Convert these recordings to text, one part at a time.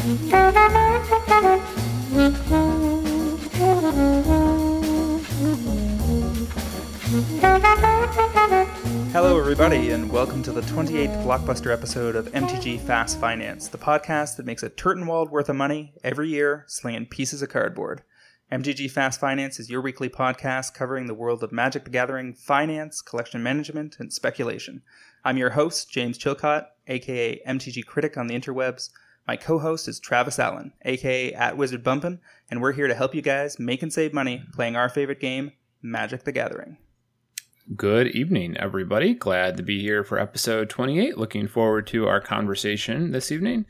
Hello, everybody, and welcome to the 28th blockbuster episode of MTG Fast Finance, the podcast that makes a Turtenwald worth of money every year, slinging pieces of cardboard. MTG Fast Finance is your weekly podcast covering the world of Magic the Gathering, finance, collection management, and speculation. I'm your host, James Chilcott, aka MTG Critic on the interwebs. My co-host is Travis Allen, aka at Wizard Bumpin', and we're here to help you guys make and save money playing our favorite game, Magic the Gathering. Good evening, everybody. Glad to be here for episode 28. Looking forward to our conversation this evening.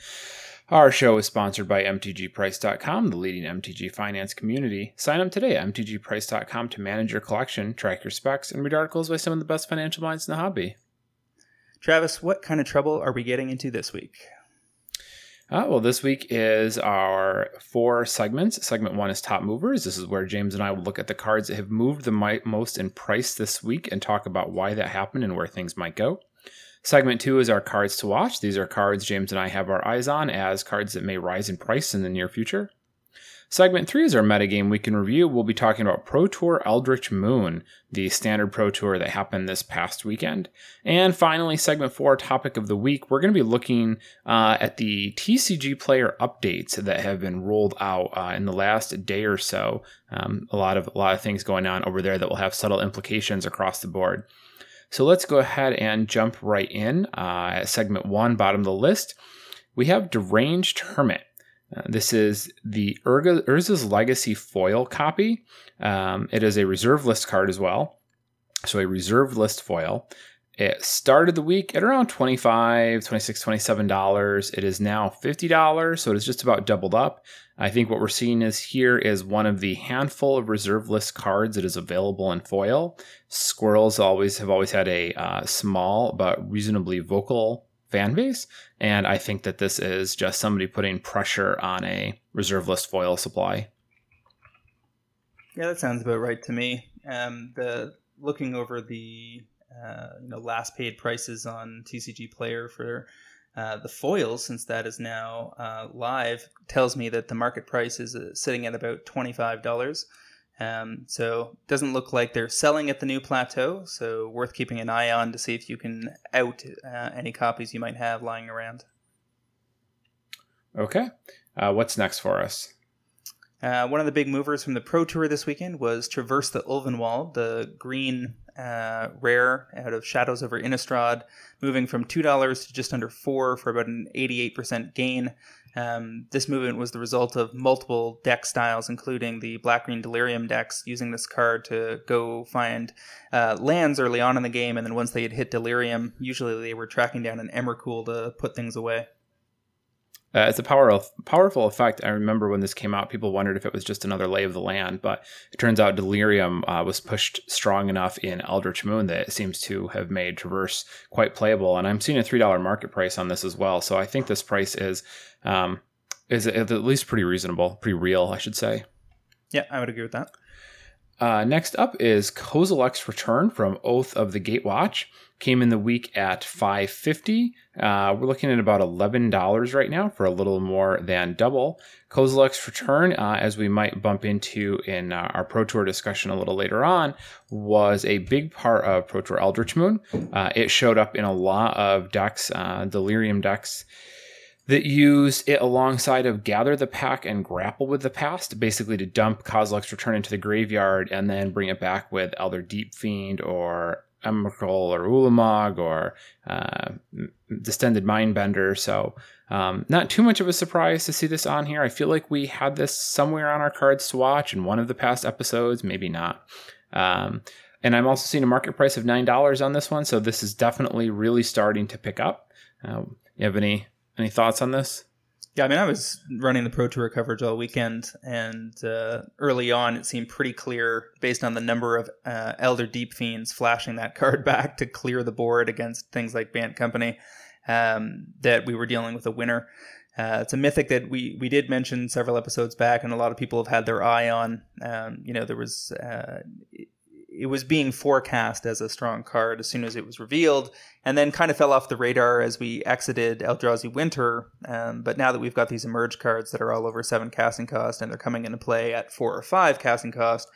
Our show is sponsored by MTGPrice.com, the leading MTG finance community. Sign up today at MTGPrice.com to manage your collection, track your specs, and read articles by some of the best financial minds in the hobby. Travis, what kind of trouble are we getting into this week? Uh, well, this week is our four segments. Segment one is top movers. This is where James and I will look at the cards that have moved the most in price this week and talk about why that happened and where things might go. Segment two is our cards to watch. These are cards James and I have our eyes on as cards that may rise in price in the near future. Segment three is our metagame week in review. We'll be talking about Pro Tour Eldritch Moon, the standard Pro Tour that happened this past weekend. And finally, segment four, topic of the week, we're going to be looking uh, at the TCG player updates that have been rolled out uh, in the last day or so. Um, a lot of a lot of things going on over there that will have subtle implications across the board. So let's go ahead and jump right in. Uh, at segment one, bottom of the list, we have Deranged Hermit. Uh, this is the Urza's Legacy foil copy. Um, it is a reserve list card as well. So a reserve list foil. It started the week at around $25, $26, $27. It is now $50, so it is just about doubled up. I think what we're seeing is here is one of the handful of reserve list cards that is available in foil. Squirrels always have always had a uh, small but reasonably vocal fan base, and I think that this is just somebody putting pressure on a reserve list foil supply. Yeah, that sounds about right to me. Um, the looking over the uh, you know last paid prices on TCG Player for uh, the foils, since that is now uh, live, tells me that the market price is uh, sitting at about $25. Um, so doesn't look like they're selling at the new plateau. So worth keeping an eye on to see if you can out uh, any copies you might have lying around. Okay, uh, what's next for us? Uh, one of the big movers from the Pro Tour this weekend was Traverse the Ulvenwald, the green uh, rare out of Shadows over Innistrad, moving from $2 to just under 4 for about an 88% gain. Um, this movement was the result of multiple deck styles, including the Black Green Delirium decks, using this card to go find uh, lands early on in the game, and then once they had hit Delirium, usually they were tracking down an Emrakul to put things away. Uh, it's a powerful, powerful effect. I remember when this came out, people wondered if it was just another lay of the land, but it turns out Delirium uh, was pushed strong enough in Eldritch Moon that it seems to have made Traverse quite playable. And I'm seeing a three dollar market price on this as well, so I think this price is um, is at least pretty reasonable, pretty real, I should say. Yeah, I would agree with that. Uh, next up is Kozilek's Return from Oath of the Gatewatch. Came in the week at 550. Uh, we're looking at about $11 right now for a little more than double. Kozilek's Return, uh, as we might bump into in uh, our Pro Tour discussion a little later on, was a big part of Pro Tour Eldritch Moon. Uh, it showed up in a lot of decks, uh, Delirium decks that use it alongside of gather the pack and grapple with the past, basically to dump Kozilek's return into the graveyard and then bring it back with Elder Deep Fiend or Emrakul or Ulamog or uh, Distended Mindbender. So, um, not too much of a surprise to see this on here. I feel like we had this somewhere on our cards to watch in one of the past episodes, maybe not. Um, and I'm also seeing a market price of $9 on this one. So, this is definitely really starting to pick up. Uh, you have any any thoughts on this? Yeah, I mean, I was running the Pro Tour coverage all weekend, and uh, early on, it seemed pretty clear, based on the number of uh, Elder Deep Fiends flashing that card back to clear the board against things like Bant Company, um, that we were dealing with a winner. Uh, it's a mythic that we we did mention several episodes back, and a lot of people have had their eye on. Um, you know, there was uh, it was being forecast as a strong card as soon as it was revealed, and then kind of fell off the radar as we exited Eldrazi Winter. Um, but now that we've got these emerge cards that are all over seven casting cost and they're coming into play at four or five casting cost,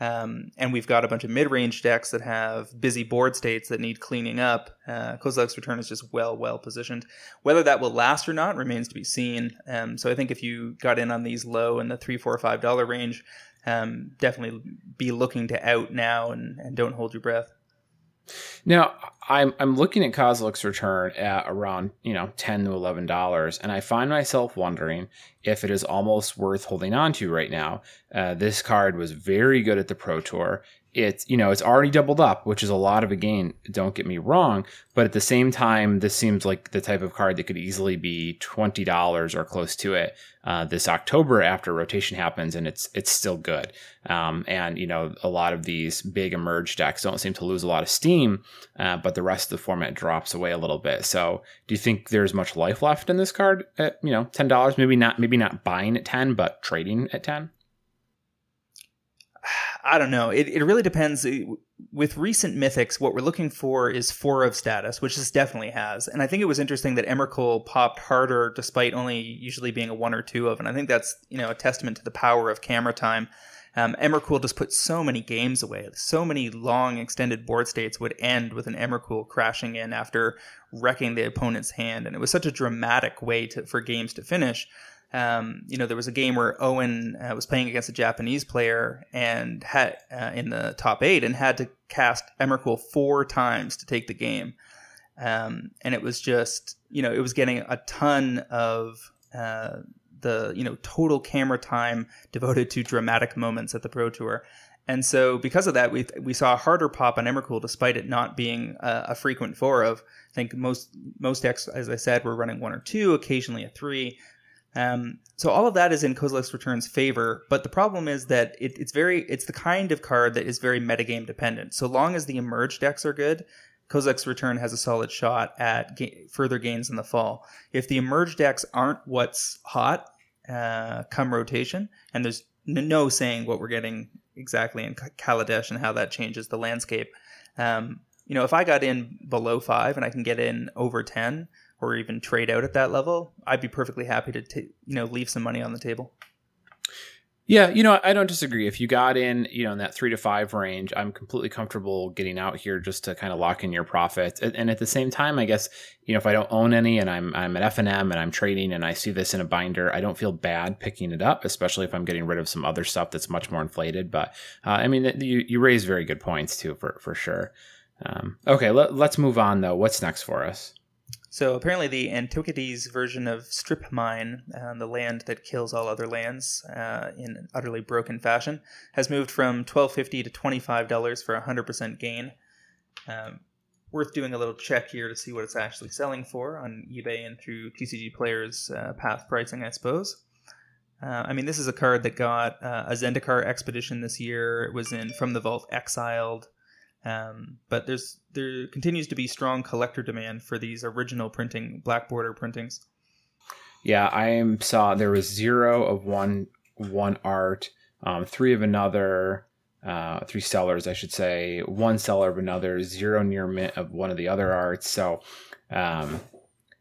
um, and we've got a bunch of mid-range decks that have busy board states that need cleaning up. Uh, Kozilek's Return is just well, well positioned. Whether that will last or not remains to be seen. Um, so I think if you got in on these low in the three, four, five dollar range, um, definitely be looking to out now and, and don't hold your breath. Now, I'm I'm looking at Kozilek's return at around you know ten to eleven dollars, and I find myself wondering if it is almost worth holding on to right now. Uh, this card was very good at the Pro Tour it's you know it's already doubled up which is a lot of a gain don't get me wrong but at the same time this seems like the type of card that could easily be $20 or close to it uh, this october after rotation happens and it's it's still good. Um, and you know a lot of these big emerge decks don't seem to lose a lot of steam uh, but the rest of the format drops away a little bit. So do you think there's much life left in this card at you know $10 maybe not maybe not buying at 10 but trading at 10 I don't know. It, it really depends. With recent mythics, what we're looking for is four of status, which this definitely has. And I think it was interesting that Emrakul popped harder despite only usually being a one or two of. And I think that's you know a testament to the power of camera time. Um, Emrakul just put so many games away. So many long extended board states would end with an Emrakul crashing in after wrecking the opponent's hand, and it was such a dramatic way to, for games to finish. Um, you know, there was a game where Owen uh, was playing against a Japanese player and had uh, in the top eight and had to cast Emrakul four times to take the game. Um, and it was just, you know, it was getting a ton of uh, the, you know, total camera time devoted to dramatic moments at the Pro Tour. And so, because of that, we we saw a harder pop on Emrakul, despite it not being a, a frequent four of. I think most most decks, as I said, were running one or two, occasionally a three. Um, so all of that is in Kozilek's Return's favor, but the problem is that it, it's very it's the kind of card that is very metagame dependent. So long as the emerge decks are good, Kozilek's Return has a solid shot at ga- further gains in the fall. If the emerge decks aren't what's hot uh, come rotation, and there's no saying what we're getting exactly in Kaladesh and how that changes the landscape. Um, you know, if I got in below five and I can get in over ten, or even trade out at that level, I'd be perfectly happy to t- you know leave some money on the table. Yeah, you know, I don't disagree. If you got in, you know, in that three to five range, I'm completely comfortable getting out here just to kind of lock in your profits. And at the same time, I guess, you know, if I don't own any and I'm I'm at F and M and I'm trading and I see this in a binder, I don't feel bad picking it up, especially if I'm getting rid of some other stuff that's much more inflated. But uh, I mean, you you raise very good points too, for for sure. Um, okay, let, let's move on though. What's next for us? So apparently, the Antiquities version of Strip Mine, uh, the land that kills all other lands uh, in an utterly broken fashion, has moved from twelve fifty to twenty five dollars for hundred percent gain. Um, worth doing a little check here to see what it's actually selling for on eBay and through TCG Players uh, path pricing, I suppose. Uh, I mean, this is a card that got uh, a Zendikar expedition this year. It was in From the Vault Exiled. Um, but there's there continues to be strong collector demand for these original printing black border printings. Yeah, I saw there was zero of one one art, um, three of another, uh, three sellers, I should say, one seller of another, zero near mint of one of the other arts. So, um,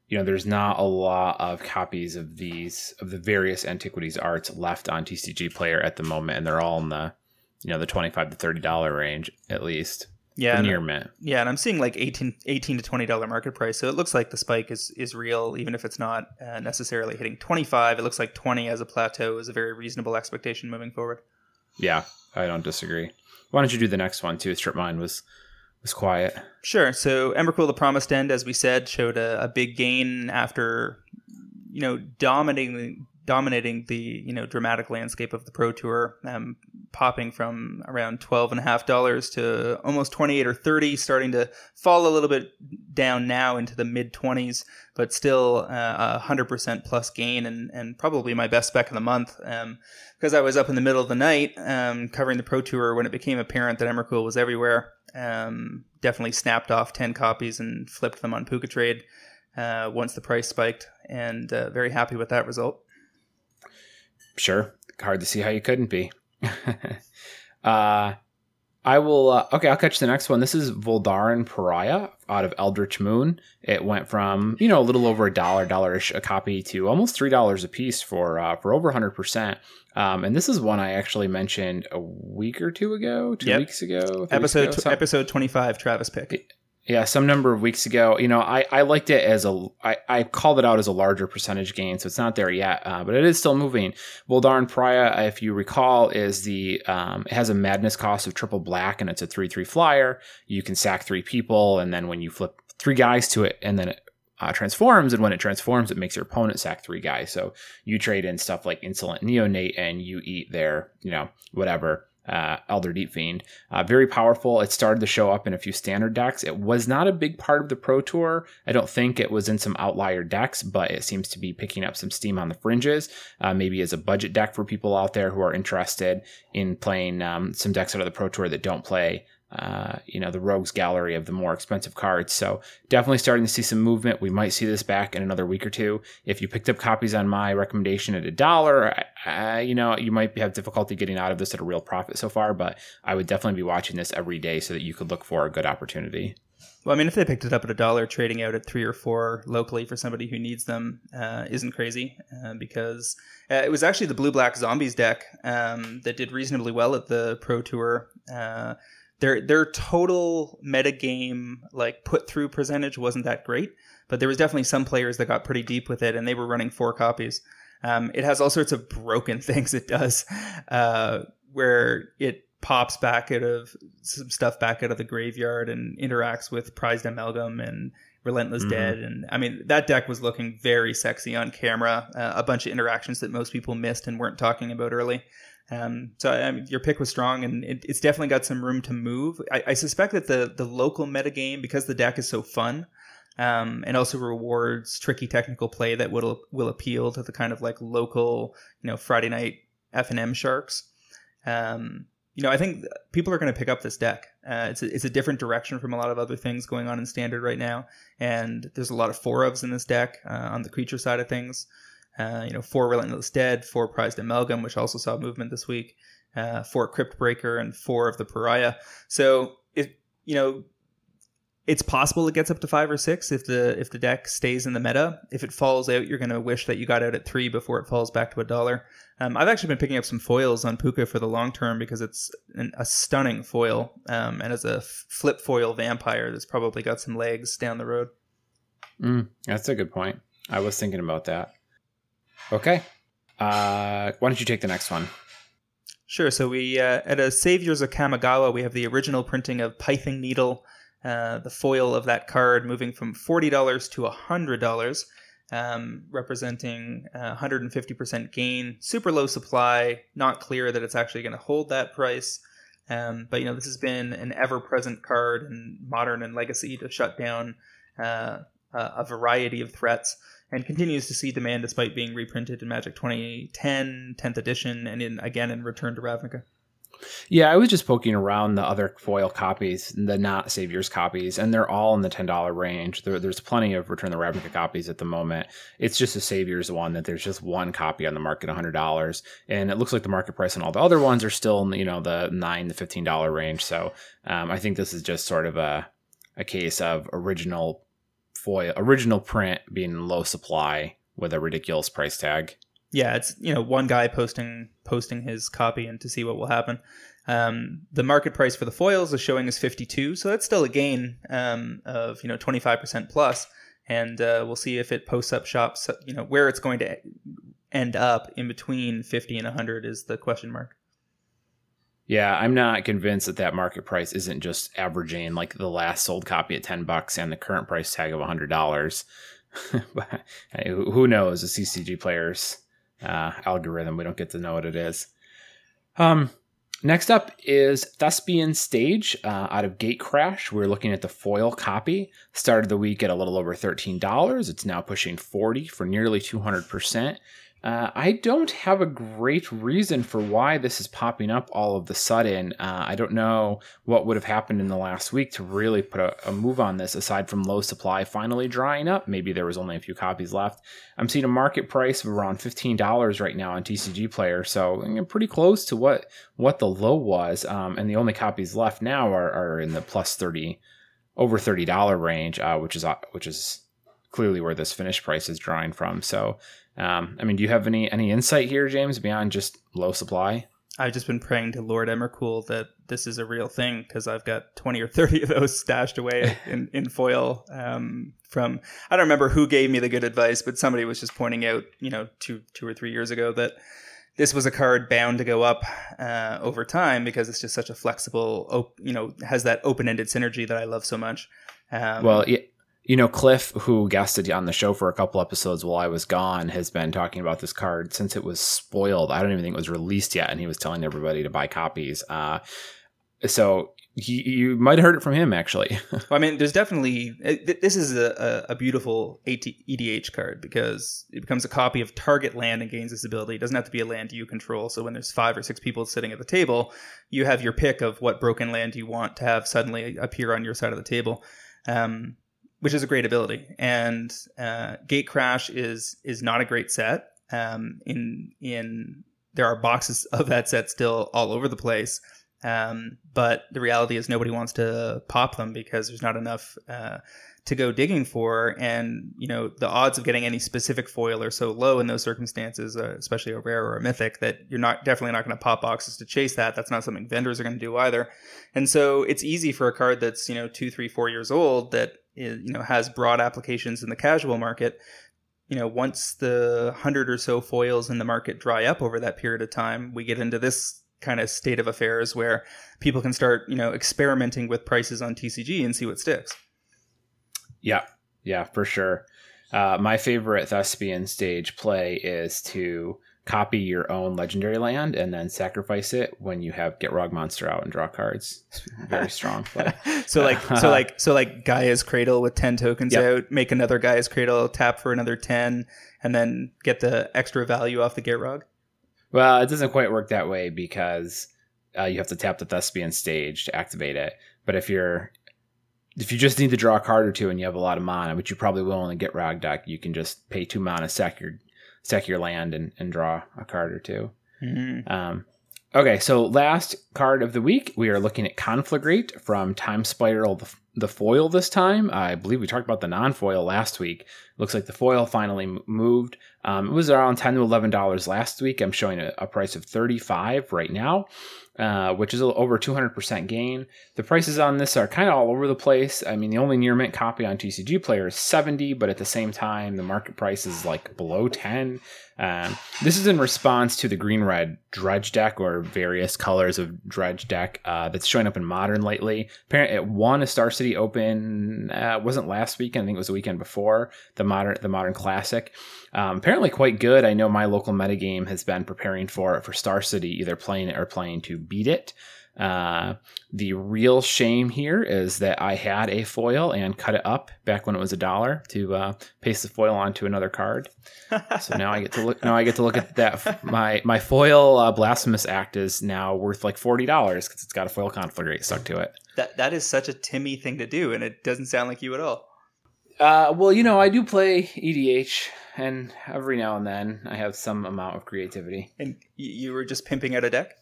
you know, there's not a lot of copies of these of the various antiquities arts left on TCG Player at the moment, and they're all in the you know the 25 to 30 dollar range at least yeah near mint. yeah and i'm seeing like 18, 18 to 20 dollar market price so it looks like the spike is is real even if it's not uh, necessarily hitting 25 it looks like 20 as a plateau is a very reasonable expectation moving forward. Yeah i don't disagree. Why don't you do the next one too strip mine was was quiet? Sure so Emrakul, the promised end as we said showed a, a big gain after you know dominating dominating the you know dramatic landscape of the pro tour um, popping from around 12 and a half dollars to almost 28 or 30 starting to fall a little bit down now into the mid 20s but still uh, a 100% plus gain and, and probably my best spec of the month um, because i was up in the middle of the night um, covering the pro tour when it became apparent that Emrakul was everywhere um, definitely snapped off 10 copies and flipped them on Puca Trade uh, once the price spiked and uh, very happy with that result Sure. Hard to see how you couldn't be. uh, I will. Uh, okay, I'll catch the next one. This is Voldaren Pariah out of Eldritch Moon. It went from you know a little over a dollar, dollarish a copy to almost three dollars a piece for uh, for over hundred percent. Um, and this is one I actually mentioned a week or two ago, two yep. weeks ago, episode ago, episode twenty five. Travis pick. Yeah, some number of weeks ago, you know, I, I liked it as a, I, I called it out as a larger percentage gain, so it's not there yet, uh, but it is still moving. Voldaren Pariah, if you recall, is the, um, it has a madness cost of triple black and it's a 3 3 flyer. You can sack three people, and then when you flip three guys to it, and then it uh, transforms, and when it transforms, it makes your opponent sack three guys. So you trade in stuff like Insolent Neonate and you eat their, you know, whatever uh, Elder Deep Fiend. Uh, very powerful. It started to show up in a few standard decks. It was not a big part of the Pro Tour. I don't think it was in some outlier decks, but it seems to be picking up some steam on the fringes. Uh, maybe as a budget deck for people out there who are interested in playing um, some decks out of the Pro Tour that don't play uh, you know, the rogues gallery of the more expensive cards. So definitely starting to see some movement. We might see this back in another week or two. If you picked up copies on my recommendation at a dollar, you know, you might have difficulty getting out of this at a real profit so far, but I would definitely be watching this every day so that you could look for a good opportunity. Well, I mean, if they picked it up at a dollar, trading out at three or four locally for somebody who needs them uh, isn't crazy uh, because uh, it was actually the blue black zombies deck um, that did reasonably well at the Pro Tour. Their their total metagame like put through percentage wasn't that great, but there was definitely some players that got pretty deep with it, and they were running four copies. Um, it has all sorts of broken things it does, uh, where it pops back out of some stuff back out of the graveyard and interacts with prized amalgam and relentless mm-hmm. dead and i mean that deck was looking very sexy on camera uh, a bunch of interactions that most people missed and weren't talking about early um, so I mean, your pick was strong, and it, it's definitely got some room to move. I, I, suspect that the the local metagame, because the deck is so fun, um, and also rewards tricky technical play that will will appeal to the kind of like local, you know, Friday night F and M sharks. Um, you know, I think people are going to pick up this deck. Uh, it's a, it's a different direction from a lot of other things going on in standard right now, and there's a lot of four ofs in this deck uh, on the creature side of things. Uh, you know, four Relentless Dead, four Prized Amalgam, which also saw movement this week, uh, four Crypt Breaker, and four of the Pariah. So you know, it's possible it gets up to five or six if the if the deck stays in the meta. If it falls out, you're going to wish that you got out at three before it falls back to a dollar. Um, I've actually been picking up some foils on Puca for the long term because it's an, a stunning foil, um, and as a flip foil vampire, that's probably got some legs down the road. Mm, that's a good point. I was thinking about that. Okay. Uh, why don't you take the next one? Sure. So we uh, at a Saviors of Kamigawa, we have the original printing of Pithing Needle, uh, the foil of that card, moving from forty dollars to hundred dollars, um, representing 150% gain. Super low supply. Not clear that it's actually going to hold that price. Um, but you know, this has been an ever-present card in modern and legacy to shut down uh, a variety of threats and continues to see demand despite being reprinted in Magic 2010, 10th edition, and in again in Return to Ravnica. Yeah, I was just poking around the other foil copies, the not Saviors copies, and they're all in the ten dollar range. There, there's plenty of Return the Ravnica copies at the moment. It's just a Saviors one that there's just one copy on the market, hundred dollars, and it looks like the market price on all the other ones are still in you know the nine to fifteen dollar range. So um, I think this is just sort of a a case of original foil original print being low supply with a ridiculous price tag. Yeah, it's you know one guy posting posting his copy and to see what will happen. Um, the market price for the foils is showing as 52, so that's still a gain um, of you know 25% plus, and uh, we'll see if it posts up shops. You know where it's going to end up in between 50 and 100 is the question mark. Yeah, I'm not convinced that that market price isn't just averaging like the last sold copy at 10 bucks and the current price tag of $100. but who knows? The TCG players uh, algorithm, we don't get to know what it is. Um, next up is Thespian Stage uh, out of Gatecrash. We're looking at the foil copy. Started the week at a little over $13. It's now pushing 40 for nearly 200%. Uh, I don't have a great reason for why this is popping up all of the sudden. Uh, I don't know what would have happened in the last week to really put a, a, move on this, aside from low supply finally drying up. Maybe there was only a few copies left. I'm seeing a market price of around $15 right now on TCG Player, so pretty close to what what the low was. Um, and the only copies left now are, are in the plus 30, over $30 range, uh, which is uh, which is clearly where this finish price is drawing from. So um, I mean, do you have any any insight here, James, beyond just low supply? I've just been praying to Lord Emrakul that this is a real thing because I've got 20 or 30 of those stashed away in, in foil um, from, I don't remember who gave me the good advice, but somebody was just pointing out, you know, two, two or three years ago that this was a card bound to go up uh, over time because it's just such a flexible, op- you know, has that open-ended synergy that I love so much. Um, well, yeah, you know, Cliff, who guested on the show for a couple episodes while I was gone, has been talking about this card since it was spoiled. I don't even think it was released yet, and he was telling everybody to buy copies. Uh, so he, you might have heard it from him, actually. I mean, there's definitely this is a, a, beautiful EDH card because it becomes a copy of target land and gains this ability. It doesn't have to be a land you control. So when there's five or six people sitting at the table, you have your pick of what broken land you want to have suddenly appear on your side of the table. Um, which is a great ability. And uh, Gatecrash is is not a great set. Um, in in there are boxes of that set still all over the place. Um, but the reality is nobody wants to pop them because there's not enough uh, to go digging for, and you know the odds of getting any specific foil are so low in those circumstances, uh, especially a rare or a mythic, that you're not definitely not going to pop boxes to chase that. That's not something vendors are going to do either, and so it's easy for a card that's you know two, three, four years old that you know has broad applications in the casual market you know once the hundred or so foils in the market dry up over that period of time we get into this kind of state of affairs where people can start you know experimenting with prices on tcg and see what sticks. Yeah. Yeah for sure. Uh, my favorite thespian stage play is to copy your own legendary land and then sacrifice it when you have Gitrog monster out and draw cards. It's very strong play. so like so like so like Gaea's Cradle with 10 tokens yep. out, make another Gaea's Cradle, tap for another 10 and then get the extra value off the Gitrog. Well, it doesn't quite work that way because uh, you have to tap the Thespian stage to activate it. But if you're if you just need to draw a card or two and you have a lot of mana, which you probably will in a Gitrog deck, you can just pay two mana, sack your sack your land and, and draw a card or 2 mm-hmm. um, okay, so last card of the week, we are looking at Conflagrate from Time Spiral, the, the foil this time. I believe we talked about the non foil last week. Looks like the foil finally moved. Um, it was around ten to eleven dollars last week. I'm showing a, a price of thirty five right now. Uh, which is over 200% gain. The prices on this are kind of all over the place. I mean, the only near mint copy on TCG Player is 70, but at the same time, the market price is like below 10. Um, this is in response to the green red dredge deck or various colors of dredge deck uh, that's showing up in modern lately. Apparently, it won a Star City Open. Uh, wasn't last weekend. I think it was the weekend before the modern the modern classic. Um, apparently, quite good. I know my local metagame has been preparing for for Star City, either playing it or playing to beat it. Uh, the real shame here is that I had a foil and cut it up back when it was a dollar to uh, paste the foil onto another card. so now I get to look. Now I get to look at that. My my foil uh, blasphemous act is now worth like forty dollars because it's got a foil conflagrate stuck to it. That that is such a Timmy thing to do, and it doesn't sound like you at all. Uh, well, you know, I do play EDH, and every now and then I have some amount of creativity. And you were just pimping out a deck.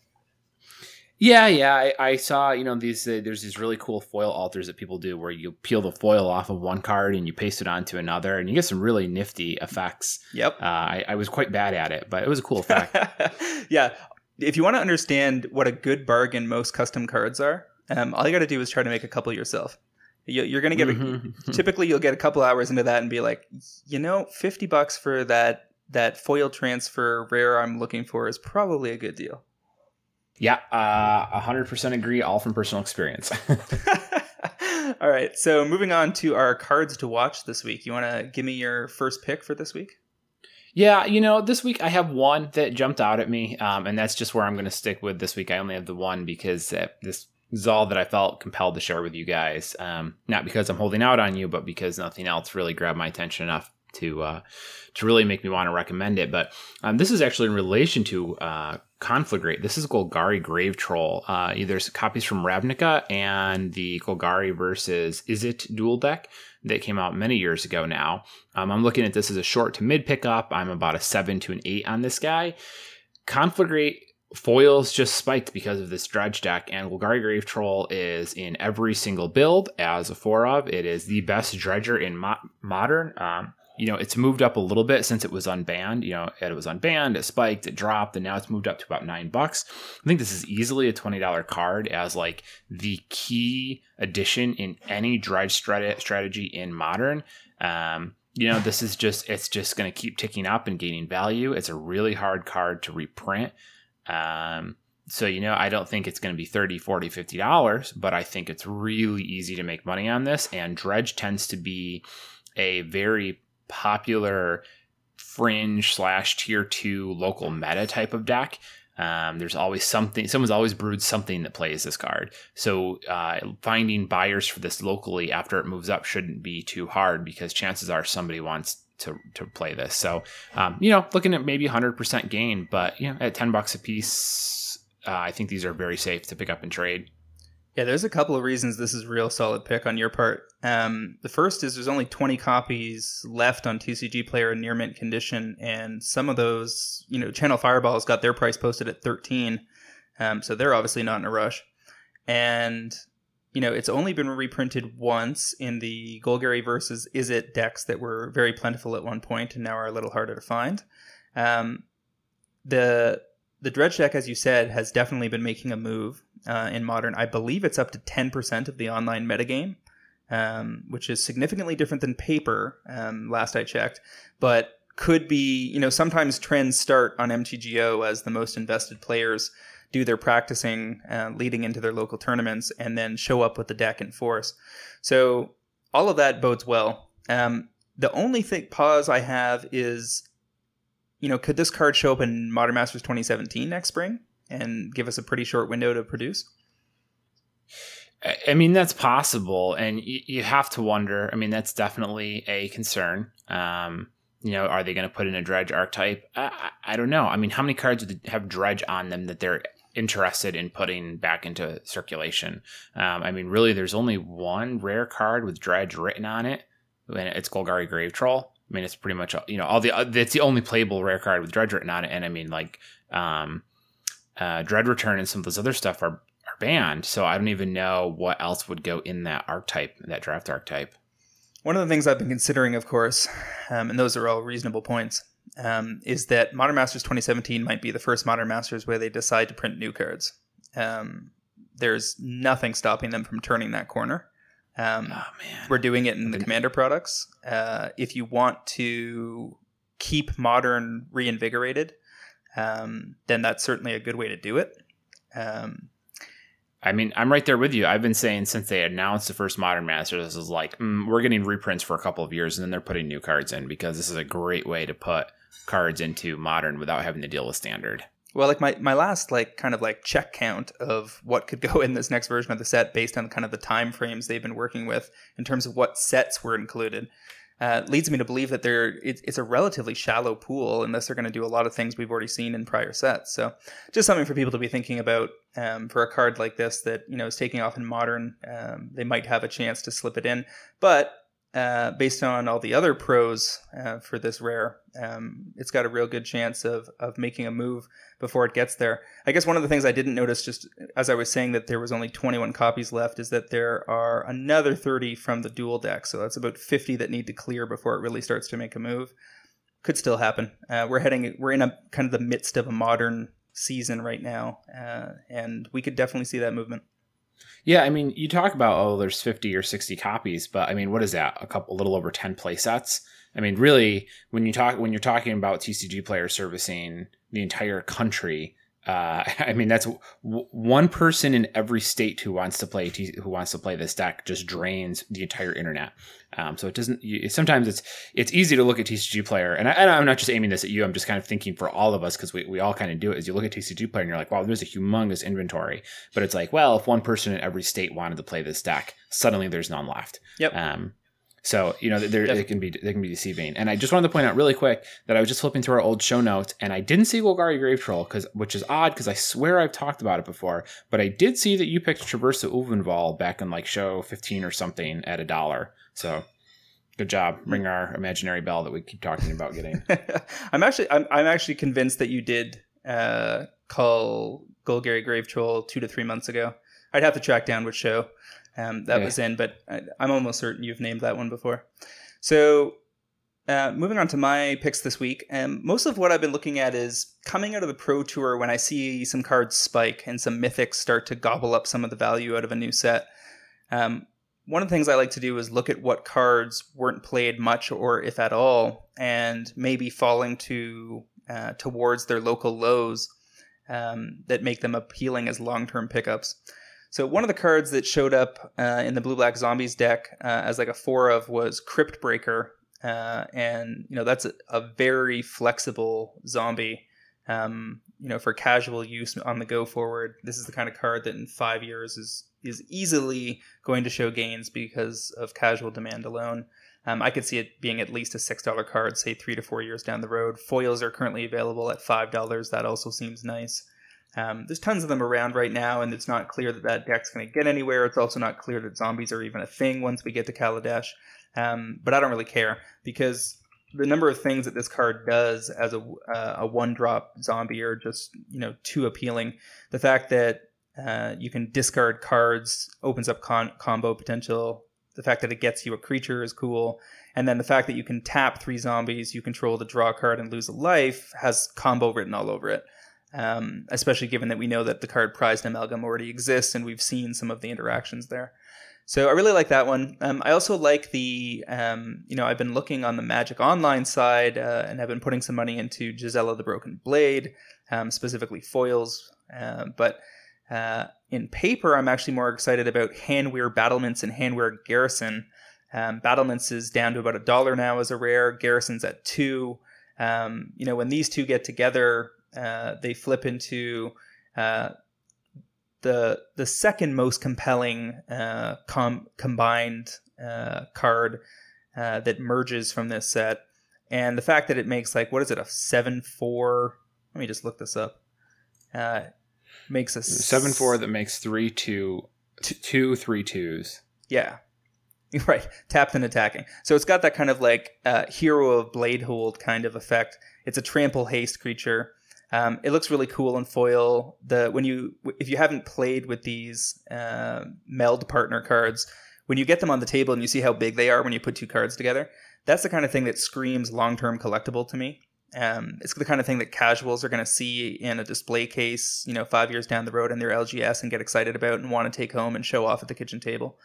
Yeah, yeah. I, I saw, you know, these uh, there's these really cool foil alters that people do where you peel the foil off of one card and you paste it onto another, and you get some really nifty effects. Yep. Uh, I, I was quite bad at it, but it was a cool effect. yeah. If you want to understand what a good bargain most custom cards are, um, all you got to do is try to make a couple yourself. You, are going to get mm-hmm. a, typically you'll get a couple hours into that and be like, you know, fifty bucks for that that foil transfer rare I'm looking for is probably a good deal. Yeah, uh, 100% agree, all from personal experience. all right, so moving on to our cards to watch this week. You want to give me your first pick for this week? Yeah, you know, this week I have one that jumped out at me, um, and that's just where I'm going to stick with this week. I only have the one because uh, this is all that I felt compelled to share with you guys. Um, not because I'm holding out on you, but because nothing else really grabbed my attention enough to uh, to really make me want to recommend it. But um, this is actually in relation to uh, Conflagrate. This is Golgari Grave Troll. Uh, there's copies from Ravnica and the Golgari versus Izzet dual deck that came out many years ago now. Um, I'm looking at this as a short to mid pickup. I'm about a seven to an eight on this guy. Conflagrate foils just spiked because of this dredge deck, and Golgari Grave Troll is in every single build as a four of. It is the best dredger in mo- modern. Um, you know, it's moved up a little bit since it was unbanned. You know, it was unbanned, it spiked, it dropped, and now it's moved up to about nine bucks. I think this is easily a $20 card as like the key addition in any dredge strategy in modern. Um, you know, this is just, it's just going to keep ticking up and gaining value. It's a really hard card to reprint. Um, so, you know, I don't think it's going to be 30, 40, 50 dollars, but I think it's really easy to make money on this. And dredge tends to be a very popular fringe slash tier two local meta type of deck. Um, there's always something, someone's always brewed something that plays this card. So uh, finding buyers for this locally after it moves up shouldn't be too hard because chances are somebody wants to, to play this. So, um, you know, looking at maybe 100% gain, but, you know, at 10 bucks a piece, uh, I think these are very safe to pick up and trade. Yeah, there's a couple of reasons this is a real solid pick on your part. Um, the first is there's only 20 copies left on TCG Player in near mint condition, and some of those, you know, Channel Fireball's got their price posted at 13, um, so they're obviously not in a rush. And you know, it's only been reprinted once in the Golgari versus Izzet decks that were very plentiful at one point and now are a little harder to find. Um, the the dredge deck, as you said, has definitely been making a move uh, in modern. I believe it's up to 10% of the online metagame, um, which is significantly different than paper, um, last I checked, but could be, you know, sometimes trends start on MTGO as the most invested players do their practicing uh, leading into their local tournaments and then show up with the deck in force. So all of that bodes well. Um, the only thing pause I have is you know, could this card show up in Modern Masters 2017 next spring and give us a pretty short window to produce? I mean, that's possible. And you, you have to wonder. I mean, that's definitely a concern. Um, you know, are they going to put in a dredge archetype? I, I, don't know. I mean, how many cards have dredge on them that they're interested in putting back into circulation? Um, I mean, really, there's only one rare card with dredge written on it, and it's Golgari Grave Troll. I mean, it's pretty much you know all the it's the only playable rare card with Dredge written on it, and I mean like um, uh, Dread Return and some of those other stuff are are banned. So I don't even know what else would go in that archetype, that draft archetype. One of the things I've been considering, of course, um, and those are all reasonable points, um, is that Modern Masters 2017 might be the first Modern Masters where they decide to print new cards. Um, there's nothing stopping them from turning that corner. Um, oh, we're doing it in the Commander products. Uh, if you want to keep modern reinvigorated, um, then that's certainly a good way to do it. Um, I mean, I'm right there with you. I've been saying since they announced the first Modern Masters, this is like mm, we're getting reprints for a couple of years, and then they're putting new cards in because this is a great way to put cards into Modern without having to deal with Standard. Well, like my, my last like kind of like check count of what could go in this next version of the set based on kind of the time frames they've been working with in terms of what sets were included uh, leads me to believe that they're it, it's a relatively shallow pool unless they're going to do a lot of things we've already seen in prior sets. So just something for people to be thinking about um, for a card like this that you know is taking off in modern. Um, they might have a chance to slip it in, but uh, based on all the other pros uh, for this rare, um, it's got a real good chance of of making a move before it gets there. I guess one of the things I didn't notice, just as I was saying that there was only 21 copies left, is that there are another 30 from the dual deck. So that's about 50 that need to clear before it really starts to make a move. Could still happen. Uh, we're heading, we're in a kind of the midst of a modern season right now, uh, and we could definitely see that movement. Yeah, I mean, you talk about oh, there's 50 or 60 copies, but I mean, what is that? A couple, a little over 10 play sets. I mean, really, when you talk when you're talking about TCG player servicing the entire country, uh, I mean, that's w- one person in every state who wants to play T- who wants to play this deck just drains the entire internet. Um, so it doesn't. You, sometimes it's it's easy to look at TCG player, and, I, am not just aiming this at you. I'm just kind of thinking for all of us because we, we all kind of do it. Is you look at TCG player and you're like, wow, there's a humongous inventory, but it's like, well, if one person in every state wanted to play this deck, suddenly there's none left. Yep. Um, So you know, there it can be they can be deceiving. And I just wanted to point out really quick that I was just flipping through our old show notes, and I didn't see Golgari Grave Troll because which is odd because I swear I've talked about it before, but I did see that you picked Traversa Ulvenwald back in like show fifteen or something at a dollar. So good job. Ring our imaginary bell that we keep talking about getting. I'm actually I'm I'm actually convinced that you did uh, call Golgari Grave Troll two to three months ago. I'd have to track down which show um, that yeah. was in, but I, am almost certain you've named that one before. So, uh, moving on to my picks this week, um, most of what I've been looking at is coming out of the Pro Tour when I see some cards spike and some mythics start to gobble up some of the value out of a new set. Um, one of the things I like to do is look at what cards weren't played much or if at all, and maybe falling to uh, towards their local lows um, that make them appealing as long-term pickups. So one of the cards that showed up uh, in the blue black zombies deck uh, as like a four of was Crypt Breaker, uh, and you know that's a, a very flexible zombie. Um, you know, for casual use on the go forward, this is the kind of card that in five years is is easily going to show gains because of casual demand alone. Um, I could see it being at least a six dollar card, say three to four years down the road. Foils are currently available at five dollars. That also seems nice. Um, there's tons of them around right now, and it's not clear that that deck's going to get anywhere. It's also not clear that zombies are even a thing once we get to Kaladesh. Um, but I don't really care because the number of things that this card does as a, uh, a one drop zombie are just you know too appealing. The fact that uh, you can discard cards opens up con- combo potential. The fact that it gets you a creature is cool. And then the fact that you can tap three zombies, you control the draw card and lose a life has combo written all over it um, especially given that we know that the card prized amalgam already exists and we've seen some of the interactions there. So I really like that one. Um, I also like the, um, you know, I've been looking on the Magic Online side uh, and have been putting some money into Gisela the Broken Blade, um, specifically foils. Uh, but uh, in paper, I'm actually more excited about Hanweir Battlements and Hanweir Garrison. Um, Battlements is down to about a dollar now as a rare. Garrison's at two. Um, you know, when these two get together, uh, they flip into uh, the the second most compelling uh, com- combined uh, card uh, that merges from this set, and the fact that it makes like what is it a seven four? Let me just look this up. makes a seven four that makes three two two three twos. Yeah, right tapped and attacking so it's got that kind of like uh, hero of Bladehold kind of effect it's a trample haste creature um, it looks really cool in foil. The when you if you haven't played with these uh, meld partner cards, when you get them on the table and you see how big they are when you put two cards together, that's the kind of thing that screams long term collectible to me. Um, it's the kind of thing that casuals are going to see in a display case, you know, five years down the road in their LGS and get excited about and want to take home and show off at the kitchen table.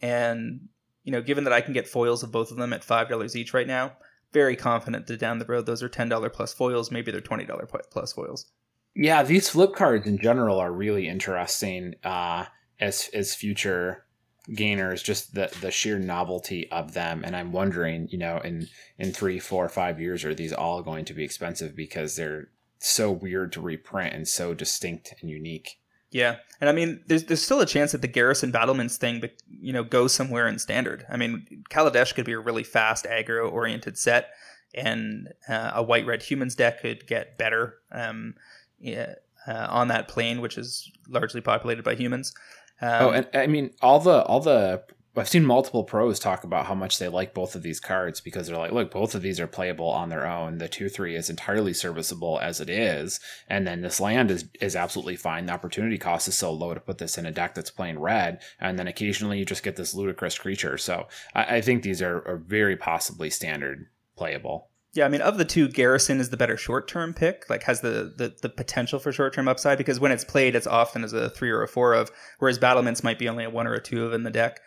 And you know, given that I can get foils of both of them at five dollars each right now, very confident that down the road those are $10 plus foils. Maybe they're $20 plus foils. Yeah, these flip cards in general are really interesting uh, as as future gainers. Just the the sheer novelty of them, and I'm wondering, you know, in in three, four, five years, are these all going to be expensive because they're so weird to reprint and so distinct and unique? Yeah, and I mean, there's there's still a chance that the Garrison Battlements thing, but you know, goes somewhere in standard. I mean, Kaladesh could be a really fast aggro oriented set, and uh, a white red humans deck could get better um, yeah, uh, on that plane, which is largely populated by humans. Um, oh, and I mean, all the all the I've seen multiple pros talk about how much they like both of these cards because they're like, look, both of these are playable on their own. The two three is entirely serviceable as it is, and then this land is is absolutely fine. The opportunity cost is so low to put this in a deck that's playing red, and then occasionally you just get this ludicrous creature. So I, I think these are, are very possibly standard playable. Yeah, I mean, of the two, Garrison is the better short term pick, like has the, the, the potential for short term upside because when it's played, it's often as a three or a four of, whereas Battlements might be only a one or a two of in the deck.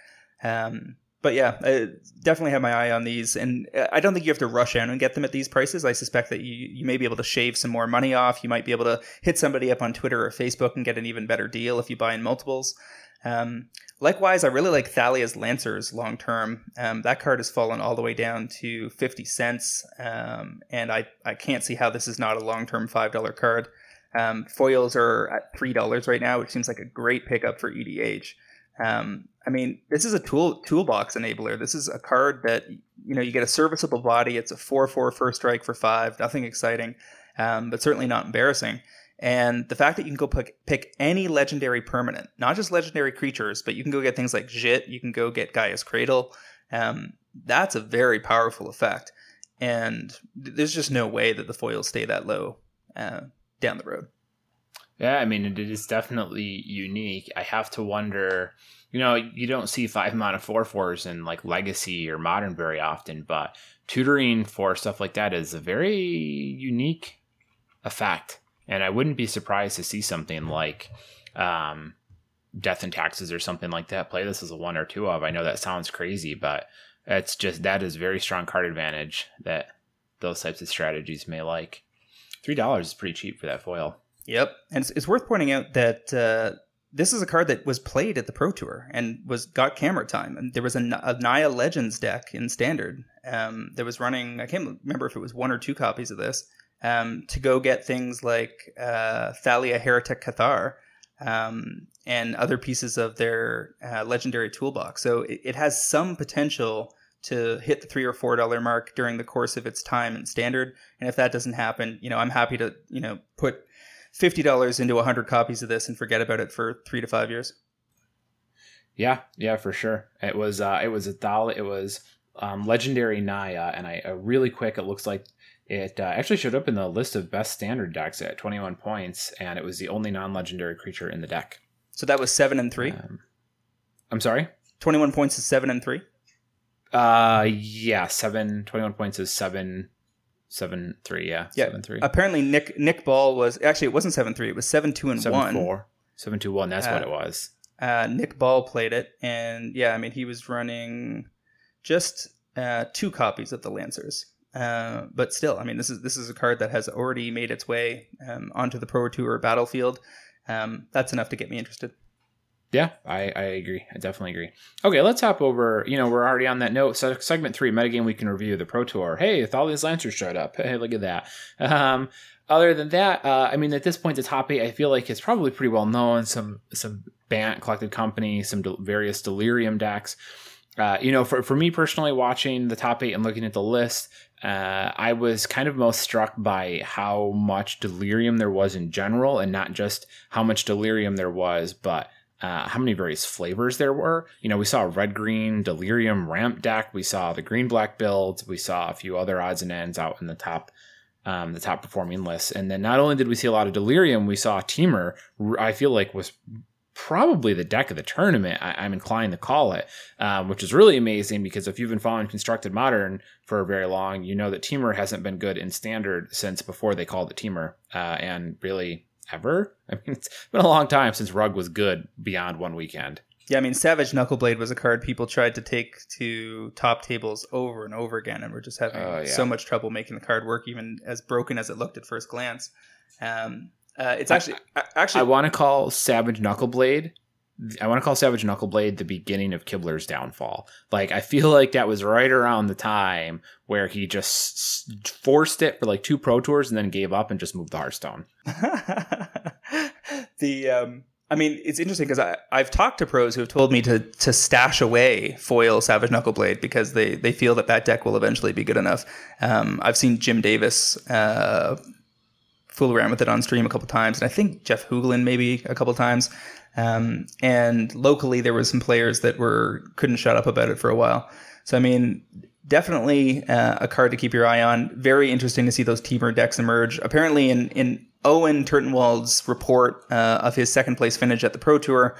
Um, but yeah, I definitely have my eye on these, and I don't think you have to rush out and get them at these prices. I suspect that you you may be able to shave some more money off. You might be able to hit somebody up on Twitter or Facebook and get an even better deal if you buy in multiples. Um, likewise, I really like Thalia's Lancers long term. Um, that card has fallen all the way down to 50 cents, um, and I, I can't see how this is not a long term $5 card. Um, foils are at $3 right now, which seems like a great pickup for EDH. Um, I mean, this is a tool toolbox enabler. This is a card that you know you get a serviceable body. It's a four four first strike for five. Nothing exciting, um, but certainly not embarrassing. And the fact that you can go pick, pick any legendary permanent, not just legendary creatures, but you can go get things like Jit, you can go get Gaea's Cradle. Um, that's a very powerful effect. And there's just no way that the foils stay that low uh, down the road. Yeah, I mean, it is definitely unique. I have to wonder, you know, you don't see five mana four fours in like Legacy or Modern very often, but tutoring for stuff like that is a very unique effect. And I wouldn't be surprised to see something like um, Death and Taxes or something like that play this as a one or two of. I know that sounds crazy, but it's just that is very strong card advantage that those types of strategies may like. Three dollars is pretty cheap for that foil. Yep, and it's, it's worth pointing out that uh, this is a card that was played at the Pro Tour and was got camera time. And there was a, a Naya Legends deck in Standard um, that was running. I can't remember if it was one or two copies of this um, to go get things like uh, Thalia Heretic Cathar um, and other pieces of their uh, legendary toolbox. So it, it, has some potential to hit the three or four dollar mark during the course of its time in standard. And if that doesn't happen, you know, I'm happy to you know put fifty dollars into hundred copies of this and forget about it for three to five years. Yeah, yeah, for sure. It was uh, it was a dollar. It was um, legendary Naya, and I uh, really quick. It looks like it uh, actually showed up in the list of best standard decks at 21 points, and it was the only non legendary creature in the deck. So that was seven and three. Um, I'm sorry. 21 points is seven and three. Uh, yeah, seven. 21 points is seven. Seven three, yeah, yeah. Seven three. Apparently, Nick Nick Ball was actually it wasn't seven three. It was seven two and seven, one. Four. Seven two one. That's uh, what it was. Uh, Nick Ball played it, and yeah, I mean he was running just uh, two copies of the Lancers. Uh, but still, I mean, this is this is a card that has already made its way um, onto the Pro Tour battlefield. Um, that's enough to get me interested. Yeah, I, I agree. I definitely agree. Okay, let's hop over. You know, we're already on that note. So, segment three, metagame we can review the Pro Tour. Hey, Thalia's Lancers showed up. Hey, look at that. Um, other than that, uh, I mean, at this point, the top eight, I feel like it's probably pretty well known. Some some Bant collected company, some various Delirium decks. Uh, you know, for, for me personally, watching the top eight and looking at the list, uh, I was kind of most struck by how much delirium there was in general, and not just how much delirium there was, but uh, how many various flavors there were. You know, we saw red green delirium ramp deck, we saw the green black build. we saw a few other odds and ends out in the top. Um, the top performing lists, and then not only did we see a lot of delirium, we saw Temur. I feel like was probably the deck of the tournament. I, am inclined to call it, um, which is really amazing because if you've been following Constructed Modern for very long, you know that Temur hasn't been good in Standard since before they called it Temur, uh, and really ever. I mean, it's been a long time since Rug was good beyond one weekend. Yeah, I mean, Savage Knuckleblade was a card people tried to take to top tables over and over again, and we're just having uh, yeah. so much trouble making the card work, even as broken as it looked at first glance. Um, uh, it's actually I, actually I want to call Savage Knuckleblade. I want to call Savage Knuckleblade the beginning of Kibler's downfall. Like I feel like that was right around the time where he just forced it for like two pro tours and then gave up and just moved the Hearthstone. the um I mean, it's interesting because I've talked to pros who have told me to to stash away foil Savage Knuckleblade because they they feel that that deck will eventually be good enough. Um, I've seen Jim Davis uh, fool around with it on stream a couple times, and I think Jeff Hoogland maybe a couple times. Um, and locally, there were some players that were couldn't shut up about it for a while. So I mean, definitely uh, a card to keep your eye on. Very interesting to see those Temur decks emerge. Apparently, in in Owen Turtenwald's report uh, of his second place finish at the Pro Tour.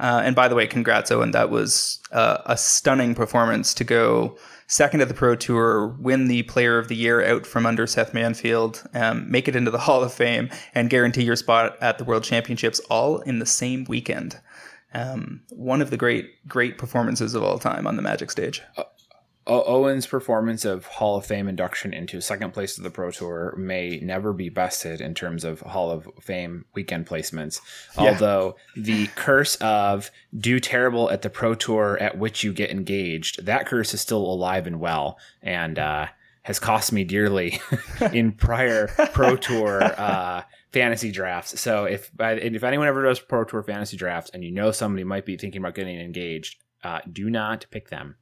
Uh, and by the way, congrats, Owen. That was uh, a stunning performance to go second at the Pro Tour, win the Player of the Year out from under Seth Manfield, um, make it into the Hall of Fame, and guarantee your spot at the World Championships all in the same weekend. Um, one of the great, great performances of all time on the Magic stage. Owen's performance of Hall of Fame induction into second place of the Pro Tour may never be bested in terms of Hall of Fame weekend placements. Yeah. Although the curse of do terrible at the Pro Tour at which you get engaged, that curse is still alive and well and uh, has cost me dearly in prior Pro Tour uh, fantasy drafts. So if if anyone ever does Pro Tour fantasy drafts and you know somebody might be thinking about getting engaged, Uh, do not pick them.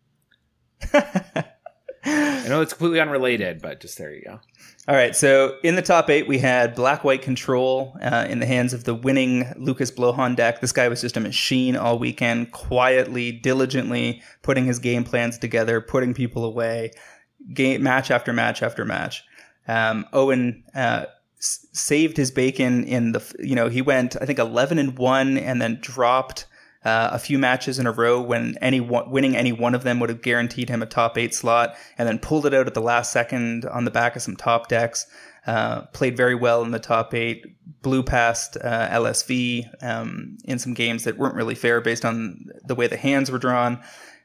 I know it's completely unrelated, but just there you go. All right, so in the top eight, we had Black White Control uh, in the hands of the winning Lukas Blohon deck. This guy was just a machine all weekend, quietly, diligently putting his game plans together, putting people away, game match after match after match. Um, Owen uh, s- saved his bacon in the, you know, he went I think eleven and one, and then dropped uh, a few matches in a row when any winning any one of them would have guaranteed him a top eight slot, and then pulled it out at the last second on the back of some top decks. Uh, played very well in the top eight, blew past uh, LSV um, in some games that weren't really fair based on the way the hands were drawn.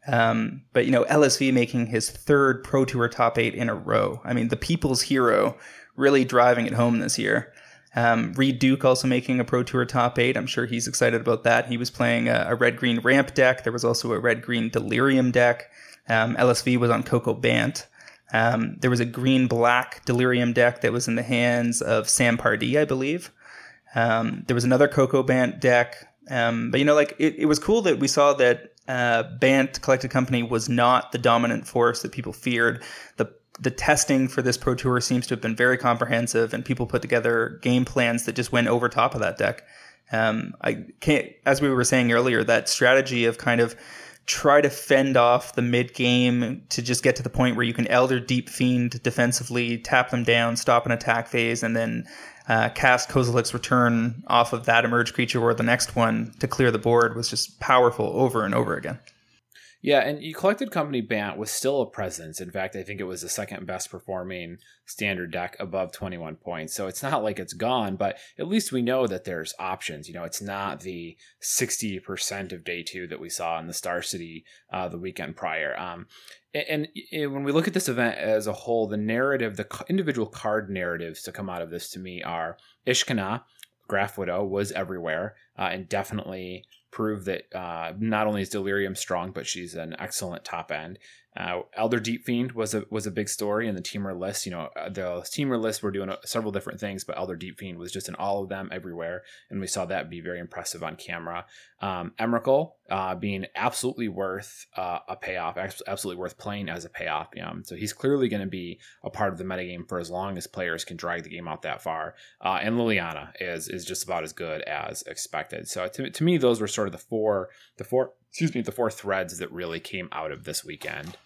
Um, but you know, LSV making his third Pro Tour top eight in a row. I mean, the people's hero, really driving it home this year. Um, Reed Duke also making a Pro Tour top eight. I'm sure he's excited about that. He was playing a, a red green ramp deck. There was also a red green delirium deck. Um, LSV was on Coco Bant. Um, there was a green black delirium deck that was in the hands of Sam Pardee, I believe. Um, there was another Coco Bant deck. Um, but you know, like it, it was cool that we saw that uh, Bant Collected Company was not the dominant force that people feared. The the testing for this Pro Tour seems to have been very comprehensive, and people put together game plans that just went over top of that deck. Um, I can't, as we were saying earlier, that strategy of kind of try to fend off the mid game to just get to the point where you can Elder Deep Fiend defensively, tap them down, stop an attack phase, and then uh, cast Kozilek's Return off of that emerge creature or the next one to clear the board was just powerful over and over again. Yeah, and you collected company Bant was still a presence. In fact, I think it was the second best performing standard deck above 21 points. So it's not like it's gone, but at least we know that there's options. You know, it's not the 60% of day two that we saw in the Star City uh, the weekend prior. Um, and, and, when we look at this event as a whole, the narrative, the individual card narratives to come out of this to me are Ishkana, Graph Widow was everywhere uh, and definitely prove that uh, not only is Delirium strong, but she's an excellent top end. Uh, Elder Deep Fiend was a was a big story in the Temur list. You know, uh, the Temur list were doing uh, several different things, but Elder Deep Fiend was just in all of them everywhere, and we saw that be very impressive on camera. Um, Emrakul uh, being absolutely worth uh, a payoff, absolutely worth playing as a payoff. Um, so he's clearly going to be a part of the metagame for as long as players can drag the game out that far. Uh, and Liliana is is just about as good as expected. So to, to me, those were sort of the four the four excuse me, the four threads that really came out of this weekend.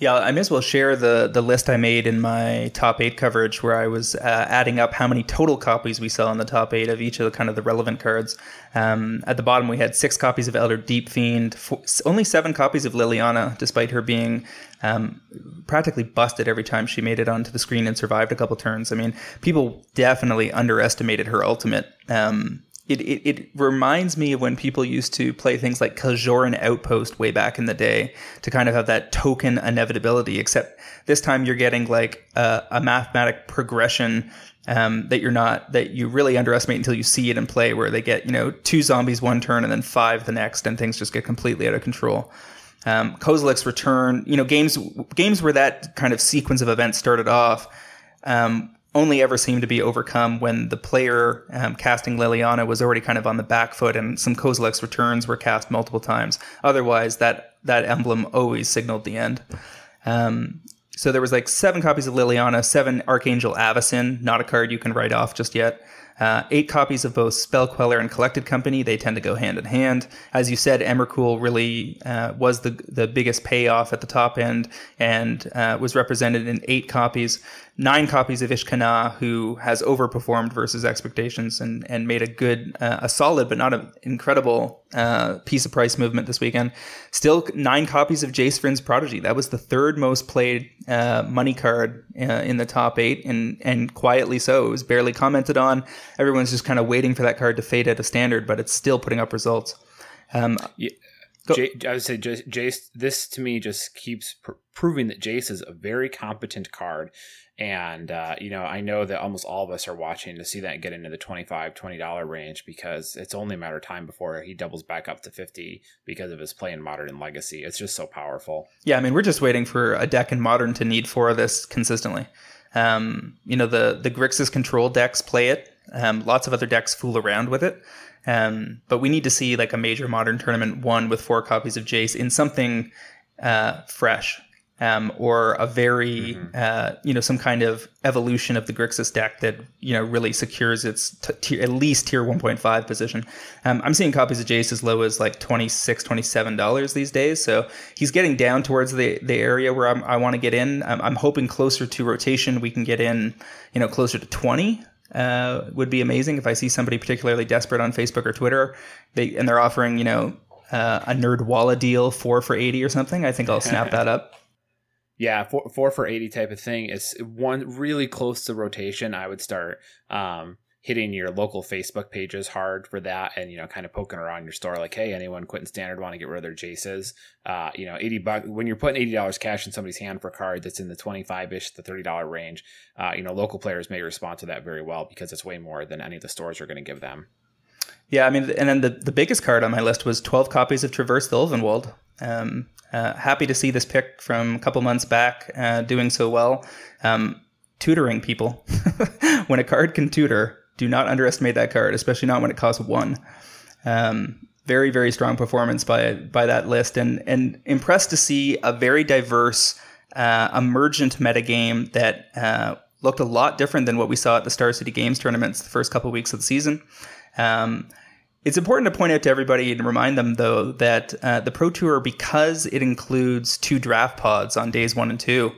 Yeah, I may as well share the the list I made in my top eight coverage, where I was uh, adding up how many total copies we saw in the top eight of each of the kind of the relevant cards. Um, at the bottom, we had six copies of Elder Deep Fiend, four, only seven copies of Liliana, despite her being um, practically busted every time she made it onto the screen and survived a couple turns. I mean, people definitely underestimated her ultimate. Um, it, it, it, reminds me of when people used to play things like Kjeldoran Outpost way back in the day to kind of have that token inevitability, except this time you're getting like a, a mathematic progression um, that you're not, that you really underestimate until you see it in play, where they get, you know, two zombies one turn and then five the next, and things just get completely out of control. Um, Kozilek's return, you know, games games where that kind of sequence of events started off um, only ever seemed to be overcome when the player um, casting Liliana was already kind of on the back foot and some Kozilek's returns were cast multiple times. Otherwise, that, that emblem always signaled the end. Um, so there was like seven copies of Liliana, seven Archangel Avacyn, not a card you can write off just yet. Uh, eight copies of both Spell Queller and Collected Company. They tend to go hand in hand. As you said, Emrakul really uh, was the the biggest payoff at the top end and uh, was represented in eight copies nine copies of Ishkanah, who has overperformed versus expectations and, and made a good, uh, a solid but not an incredible uh, piece of price movement this weekend. Still nine copies of Jace Vryn's Prodigy. That was the third most played uh, money card uh, in the top eight, and and quietly so. It was barely commented on. Everyone's just kind of waiting for that card to fade at a standard, but it's still putting up results. Um, yeah. J- I would say Jace. This to me just keeps pr- proving that Jace is a very competent card, and uh, you know i know that almost all of us are watching to see that get into the 25 $20 range because it's only a matter of time before he doubles back up to 50 because of his play in modern and legacy. It's just so powerful. Yeah i mean we're just waiting for a deck in modern to need four of this consistently. Um, you know the the grixis control decks play it. Um, lots of other decks fool around with it. Um, but we need to see like a major modern tournament won with four copies of Jace in something uh, fresh um, or a very mm-hmm. uh, you know some kind of evolution of the Grixis deck that you know really secures its t- t- at least tier 1.5 position. Um, I'm seeing copies of Jace as low as like 26 27 dollars these days, so he's getting down towards the the area where I'm, i want to get in. I'm, I'm, hoping closer to rotation we can get in, you know, closer to 20. Uh, would be amazing if I see somebody particularly desperate on Facebook or Twitter, they and they're offering you know uh, a Walla deal four for 80 or something. I think I'll snap that up. Yeah, four, four for 80 type of thing. is one really close to rotation. I would start um, hitting your local Facebook pages hard for that and, you know, kind of poking around your store like, hey, anyone quitting standard want to get rid of their Jaces? Uh, you know, 80 bucks when you're putting $80 cash in somebody's hand for a card that's in the 25 ish to $30 range, uh, you know, local players may respond to that very well because it's way more than any of the stores are going to give them. Yeah, I mean, and then the, the biggest card on my list was 12 copies of Traverse the Ulvenwald. Um, uh, happy to see this pick from a couple months back uh, doing so well. Um, tutoring people. when a card can tutor, do not underestimate that card, especially not when it costs one. Um, very, very strong performance by by that list, and and impressed to see a very diverse, uh, emergent metagame that uh, looked a lot different than what we saw at the Star City Games tournaments the first couple weeks of the season. Um, it's important to point out to everybody and remind them, though, that uh, the Pro Tour, because it includes two draft pods on days one and two,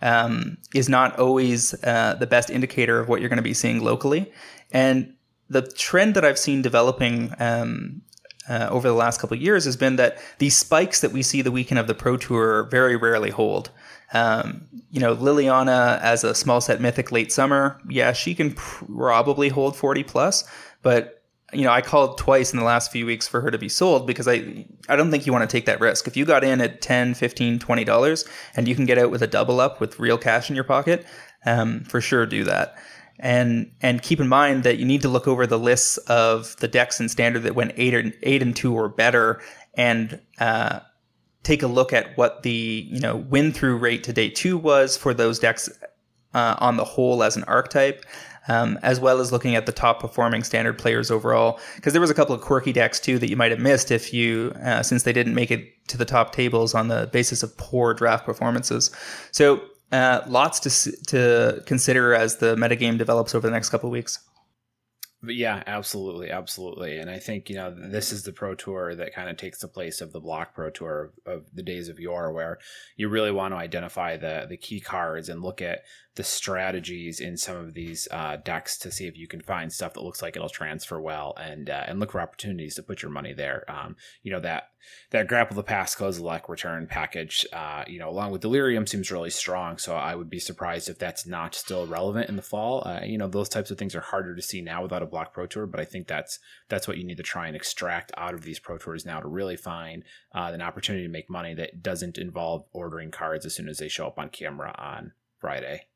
um, is not always uh, the best indicator of what you're going to be seeing locally. And the trend that I've seen developing um, uh, over the last couple of years has been that these spikes that we see the weekend of the Pro Tour very rarely hold. Um, you know, Liliana as a small set mythic late summer, yeah, she can probably hold 40 plus, but you know, I called twice in the last few weeks for her to be sold because I I don't think you want to take that risk. If you got in at 10, 15, 20 dollars and you can get out with a double up with real cash in your pocket, um, for sure do that. And and keep in mind that you need to look over the lists of the decks in standard that went eight or eight and two or better, and uh, take a look at what the you know win through rate to day two was for those decks uh, on the whole as an archetype um, as well as looking at the top performing standard players overall. Because there was a couple of quirky decks too that you might have missed if you, uh, since they didn't make it to the top tables on the basis of poor draft performances. So uh, lots to to consider as the metagame develops over the next couple of weeks. But yeah, absolutely, absolutely. And I think, you know, this is the pro tour that kind of takes the place of the block pro tour of, of, the days of yore where you really want to identify the the key cards and look at the strategies in some of these uh, decks to see if you can find stuff that looks like it'll transfer well and uh, and look for opportunities to put your money there. Um, you know that that grapple the past Kozilek return package, uh, you know, along with Delirium seems really strong. So I would be surprised if that's not still relevant in the fall. Uh, you know, those types of things are harder to see now without a block pro tour, but I think that's that's what you need to try and extract out of these pro tours now to really find uh, an opportunity to make money that doesn't involve ordering cards as soon as they show up on camera on Friday.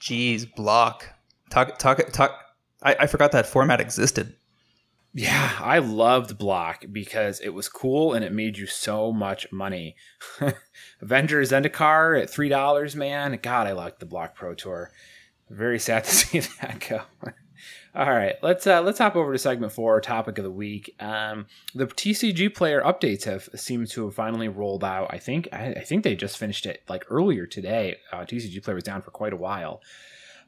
Jeez, block. Talk, talk, talk. I, I forgot that format existed. Yeah, I loved Block because it was cool and it made you so much money. Avenger of Zendikar at three dollars, man. God, I liked the Block Pro Tour. Very sad to see that go. All right, let's uh, let's hop over to segment four, topic of the week. Um, the TCG player updates have seemed to have finally rolled out. I think I, I think they just finished it like earlier today. Uh, TCG player was down for quite a while.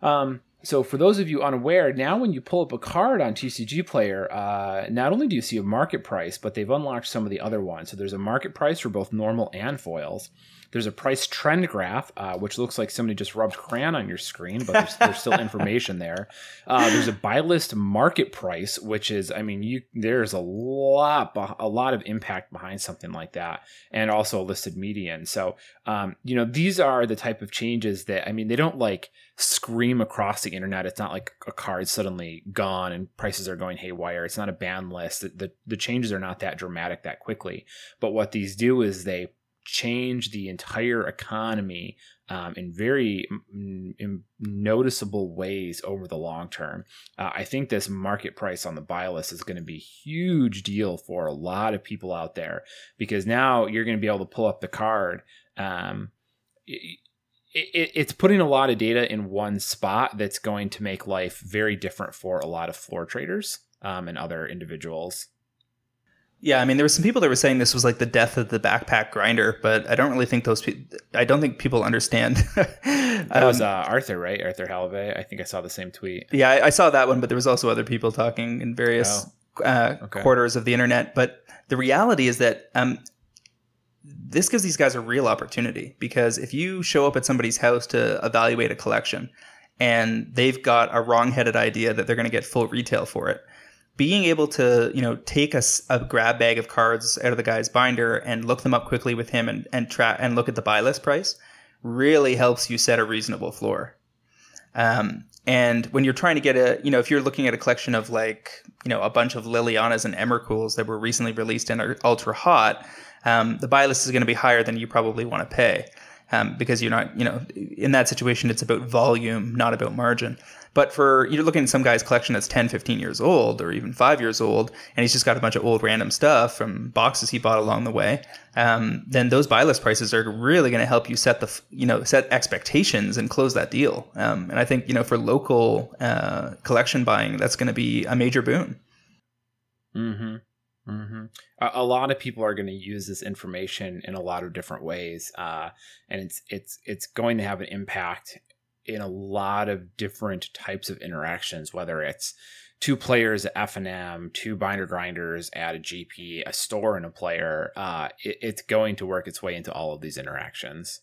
Um, so for those of you unaware, now when you pull up a card on TCG Player, uh, not only do you see a market price, but they've unlocked some of the other ones. So there's a market price for both normal and foils. There's a price trend graph, uh, which looks like somebody just rubbed crayon on your screen, but there's, there's still information there. Uh, there's a buy list market price, which is, I mean, you there's a lot, a lot of impact behind something like that, and also a listed median. So, um, you know, these are the type of changes that, I mean, they don't like scream across the internet. It's not like a card suddenly gone and prices are going haywire. It's not a ban list. The, the, the changes are not that dramatic that quickly. But what these do is they change the entire economy um, in very in noticeable ways over the long term. Uh, I think this market price on the buy list is going to be a huge deal for a lot of people out there because now you're going to be able to pull up the card. Um, it, it, it's putting a lot of data in one spot that's going to make life very different for a lot of floor traders. um, and other individuals. Yeah, I mean, there were some people that were saying this was like the death of the backpack grinder, but I don't really think those. Pe- I don't think people understand. that was um, uh, Arthur, right? Arthur Halavais. I think I saw the same tweet. Yeah, I, I, saw that one, but there was also other people talking in various oh. uh, okay. quarters of the internet. But the reality is that um, this gives these guys a real opportunity because if you show up at somebody's house to evaluate a collection and they've got a wrong-headed idea that they're going to get full retail for it being able to you know take a, a, grab bag of cards out of the guy's binder and look them up quickly with him and and try and look at the buy list price really helps you set a reasonable floor um, and when you're trying to get a you know if you're looking at a collection of like you know a bunch of lilianas and emrakuls that were recently released and are ultra hot um, the buy list is going to be higher than you probably want to pay um, because you're not, you know, in that situation, it's about volume, not about margin. But for you're looking at some guy's collection that's 10, 15 years old or even five years old, and he's just got a bunch of old random stuff from boxes he bought along the way, um, then those buy list prices are really going to help you set the, you know, set expectations and close that deal. Um, and I think, you know, for local uh, collection buying, that's going to be a major boon. Mm-hmm. Mm-hmm. A, a, lot of people are going to use this information in a lot of different ways, uh, and it's it's it's going to have an impact in a lot of different types of interactions. Whether it's two players at F and M, two binder grinders at a GP, a store and a player, uh, it, it's going to work its way into all of these interactions.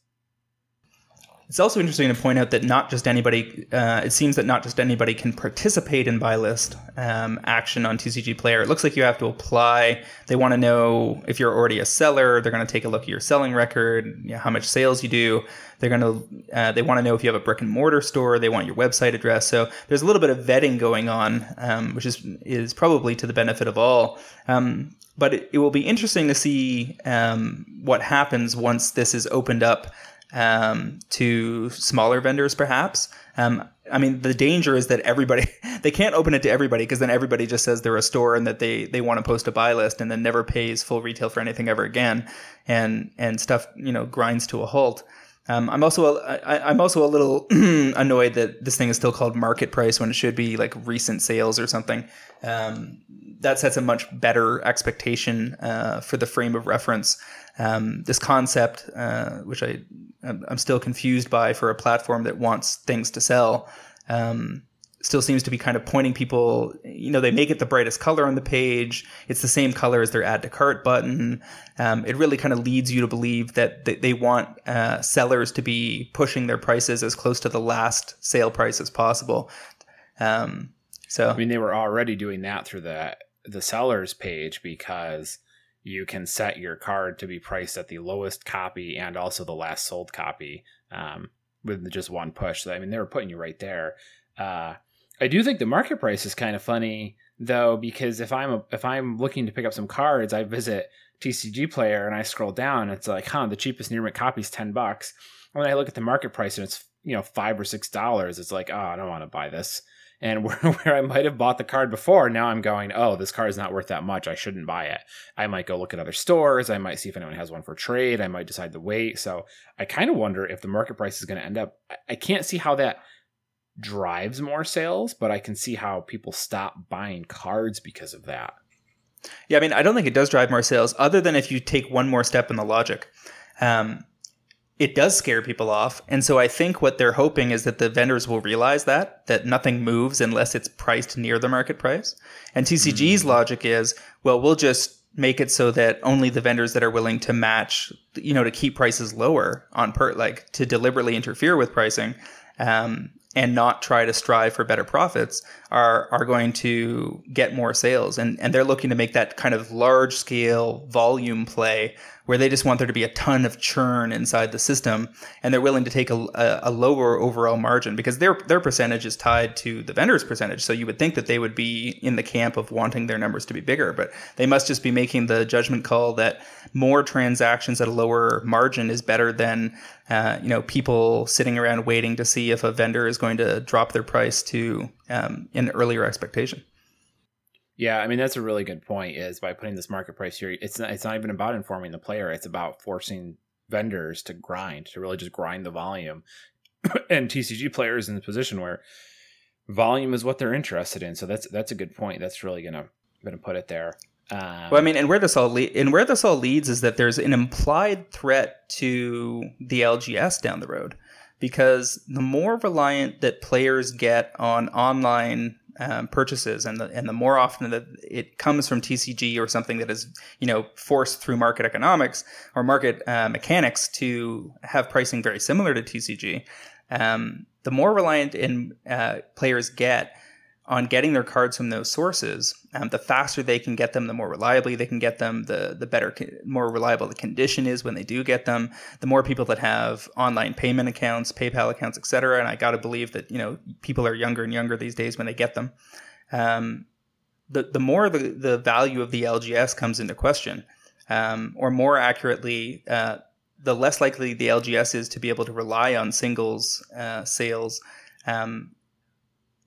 It's also interesting to point out that not just anybody, uh, it seems that not just anybody can participate in buy list um, action on TCG Player. It looks like you have to apply. They want to know if you're already a seller. They're going to take a look at your selling record, you know, how much sales you do. They're going to, uh, they want to know if you have a brick and mortar store. They want your website address. So there's a little bit of vetting going on, um, which is is probably to the benefit of all. Um, but it, it, will be interesting to see um, what happens once this is opened up um, to smaller vendors, perhaps. Um, I mean, the danger is that everybody they can't open it to everybody because then everybody just says they're a store and that they they want to post a buy list and then never pays full retail for anything ever again, and and stuff you know grinds to a halt. Um, I'm also a, I, I'm also a little annoyed that this thing is still called market price when it should be like recent sales or something. Um, that sets a much better expectation uh, for the frame of reference. Um, this concept, uh, which I I'm still confused by for a platform that wants things to sell. Still seems to be kind of pointing people, you know, they make it the brightest color on the page. It's the same color as their add to cart button. Um, it really kind of leads you to believe that they, want uh, sellers to be pushing their prices as close to the last sale price as possible. Um, so, I mean, they were already doing that through the the sellers page because you can set your card to be priced at the lowest copy and also the last sold copy um, with just one push. So, I mean, they were putting you right there. Uh, I do think the market price is kind of funny though, because if I'm a, if I'm looking to pick up some cards, I visit TCG Player and I scroll down. it's like, huh, the cheapest near mint copy is ten bucks. And then I look at the market price and it's you know five or six dollars. It's like, oh, I don't want to buy this and where, where I might have bought the card before, now I'm going, oh, this card is not worth that much. I shouldn't buy it. I might go look at other stores. I might see if anyone has one for trade. I might decide to wait. So I kind of wonder if the market price is going to end up. I can't see how that drives more sales, but I can see how people stop buying cards because of that. Yeah, I mean, I don't think it does drive more sales, other than if you take one more step in the logic. Um, it does scare people off. And so I think what they're hoping is that the vendors will realize that, that nothing moves unless it's priced near the market price. And TCG's mm-hmm. logic is, well, we'll just make it so that only the vendors that are willing to match, you know, to keep prices lower on per, like to deliberately interfere with pricing, um, and not try to strive for better profits are are going to get more sales. And and they're looking to make that kind of large scale volume play where they just want there to be a ton of churn inside the system and they're willing to take a, a, lower overall margin because their their percentage is tied to the vendor's percentage. So you would think that they would be in the camp of wanting their numbers to be bigger but they must just be making the judgment call that more transactions at a lower margin is better than uh, you know people sitting around waiting to see if a vendor is going to drop their price to um, an earlier expectation yeah, I mean that's a really good point. Is by putting this market price here, it's not, it's not even about informing the player. It's about forcing vendors to grind, to really just grind the volume. and TCG players in the position where volume is what they're interested in. So that's that's a good point. That's really gonna gonna put it there. Um, well, I mean, and where this all le- and where this all leads is that there's an implied threat to the LGS down the road, because the more reliant that players get on online um, purchases, and the and the more often that it comes from TCG or something that is you know forced through market economics or market uh, mechanics to have pricing very similar to TCG, um, the more reliant in uh, players get on getting their cards from those sources, um, the faster they can get them, the more reliably they can get them, the the better, more reliable the condition is when they do get them. The more people that have online payment accounts, PayPal accounts, etc. And I got to believe that you know people are younger and younger these days when they get them. Um, the the more the the value of the LGS comes into question, um, or more accurately, uh, the less likely the LGS is to be able to rely on singles uh, sales um,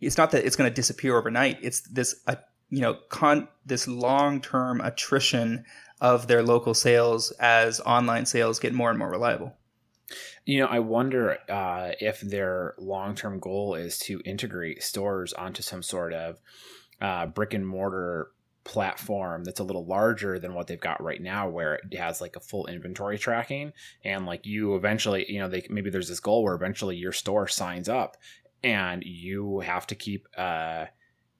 it's not that it's going to disappear overnight. It's this, uh, you know, con this long term attrition of their local sales as online sales get more and more reliable. You know, I wonder uh, if their long term goal is to integrate stores onto some sort of uh, brick and mortar platform that's a little larger than what they've got right now where it has like a full inventory tracking and like you eventually you know they maybe there's this goal where eventually your store signs up and you have to keep uh,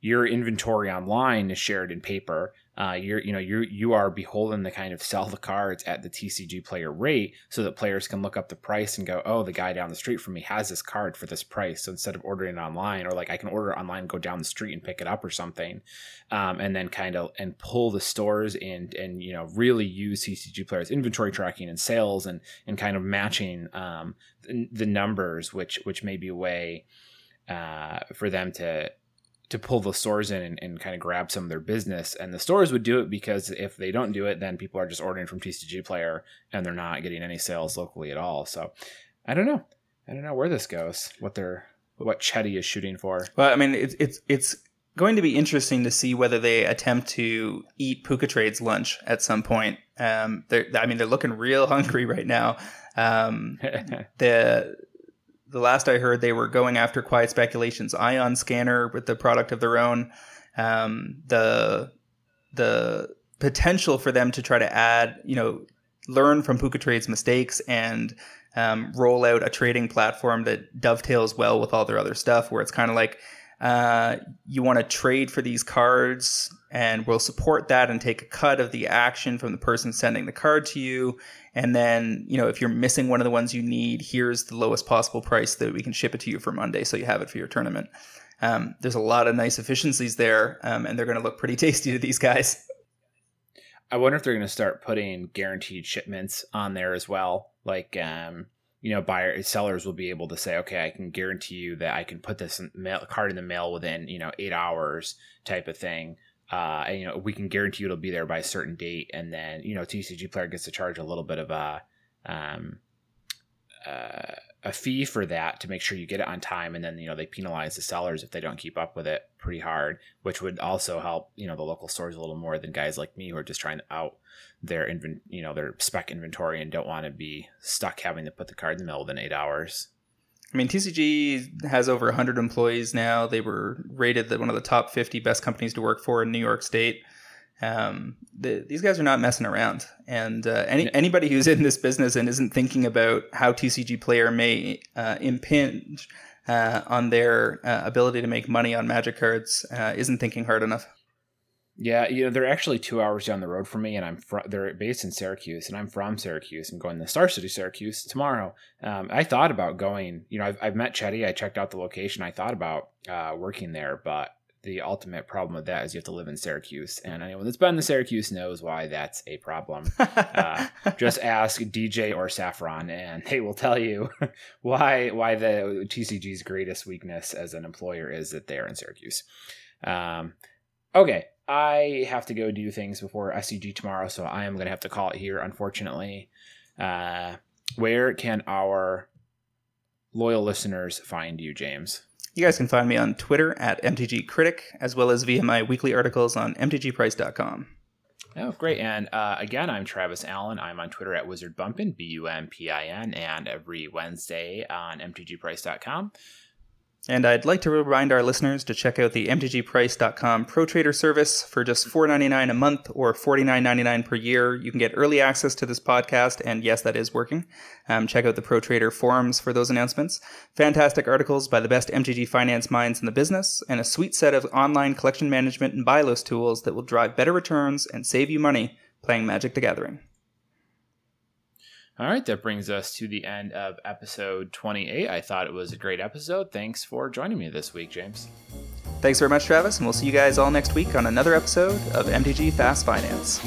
your inventory online is shared in paper. Uh, you're you know you you are beholden to kind of sell the cards at the TCG player rate so that players can look up the price and go, oh, the guy down the street from me has this card for this price. So instead of ordering it online, or like I can order it online, go down the street and pick it up or something, um, and then kind of and pull the stores and and you know really use TCG players inventory tracking and sales and and kind of matching um, the, numbers, which which may be a way uh, for them to to pull the stores in and, and, kind of grab some of their business. And the stores would do it because if they don't do it, then people are just ordering from TCG Player and they're not getting any sales locally at all. So I don't know. I don't know where this goes. What they're what Chetty is shooting for. Well, I mean, it's it's it's going to be interesting to see whether they attempt to eat Puca Trade's lunch at some point. Um, they're, I mean, they're looking real hungry right now. Um, the the last I heard, they were going after Quiet Speculations Ion Scanner with the product of their own. Um, the the potential for them to try to add, you know, learn from Puca Trade's mistakes and um, roll out a trading platform that dovetails well with all their other stuff, where it's kind of like uh, you want to trade for these cards and we'll support that and take a cut of the action from the person sending the card to you and then, you know, if you're missing one of the ones you need, here's the lowest possible price that we can ship it to you for Monday so you have it for your tournament. Um, there's a lot of nice efficiencies there, um, and they're going to look pretty tasty to these guys. I wonder if they're going to start putting guaranteed shipments on there as well. Like, um, you know, buyers, sellers will be able to say, okay, I can guarantee you that I can put this mail, card in the mail within, you know, eight hours type of thing. Uh, and, you know, we can guarantee you it'll be there by a certain date, and then you know, TCG player gets to charge a little bit of a um, uh, a fee for that to make sure you get it on time, and then you know they penalize the sellers if they don't keep up with it pretty hard, which would also help you know the local stores a little more than guys like me who are just trying to out their invent you know their spec inventory and don't want to be stuck having to put the card in the mail within eight hours. I mean, TCG has over 100 employees now. They were rated the, one of the top 50 best companies to work for in New York State. Um, the, these guys are not messing around. And uh, any, yeah. anybody who's in this business and isn't thinking about how TCG Player may uh, impinge uh, on their uh, ability to make money on Magic cards uh, isn't thinking hard enough. Yeah, you know they're actually two hours down the road from me, and I'm fr- they're based in Syracuse, and I'm from Syracuse. I'm going to Star City, Syracuse tomorrow. Um, I thought about going. You know, I've, I've met Chetty. I checked out the location. I thought about uh, working there, but the ultimate problem with that is you have to live in Syracuse, and anyone that's been to Syracuse knows why that's a problem. uh, just ask DJ or Saffron, and they will tell you why why the TCG's greatest weakness as an employer is that they are in Syracuse. Um, okay, I have to go do things before SCG tomorrow, so I am going to have to call it here, unfortunately. Uh, where can our loyal listeners find you, James? You guys can find me on Twitter at MTG Critic, as well as via my weekly articles on MTGPrice.com. Oh, great. And uh, again, I'm Travis Allen. I'm on Twitter at Wizard Bumpin, B U M P I N, and every Wednesday on MTGPrice.com. And I'd like to remind our listeners to check out the mtgprice.com Pro Trader service for just $4.99 a month or $49.99 per year. You can get early access to this podcast, and yes, that is working. Um, check out the Pro Trader forums for those announcements. Fantastic articles by the best MTG finance minds in the business, and a sweet set of online collection management and buy list tools that will drive better returns and save you money playing Magic the Gathering. All right, that brings us to the end of episode 28. I thought it was a great episode. Thanks for joining me this week, James. Thanks very much, Travis, and we'll see you guys all next week on another episode of MTG Fast Finance.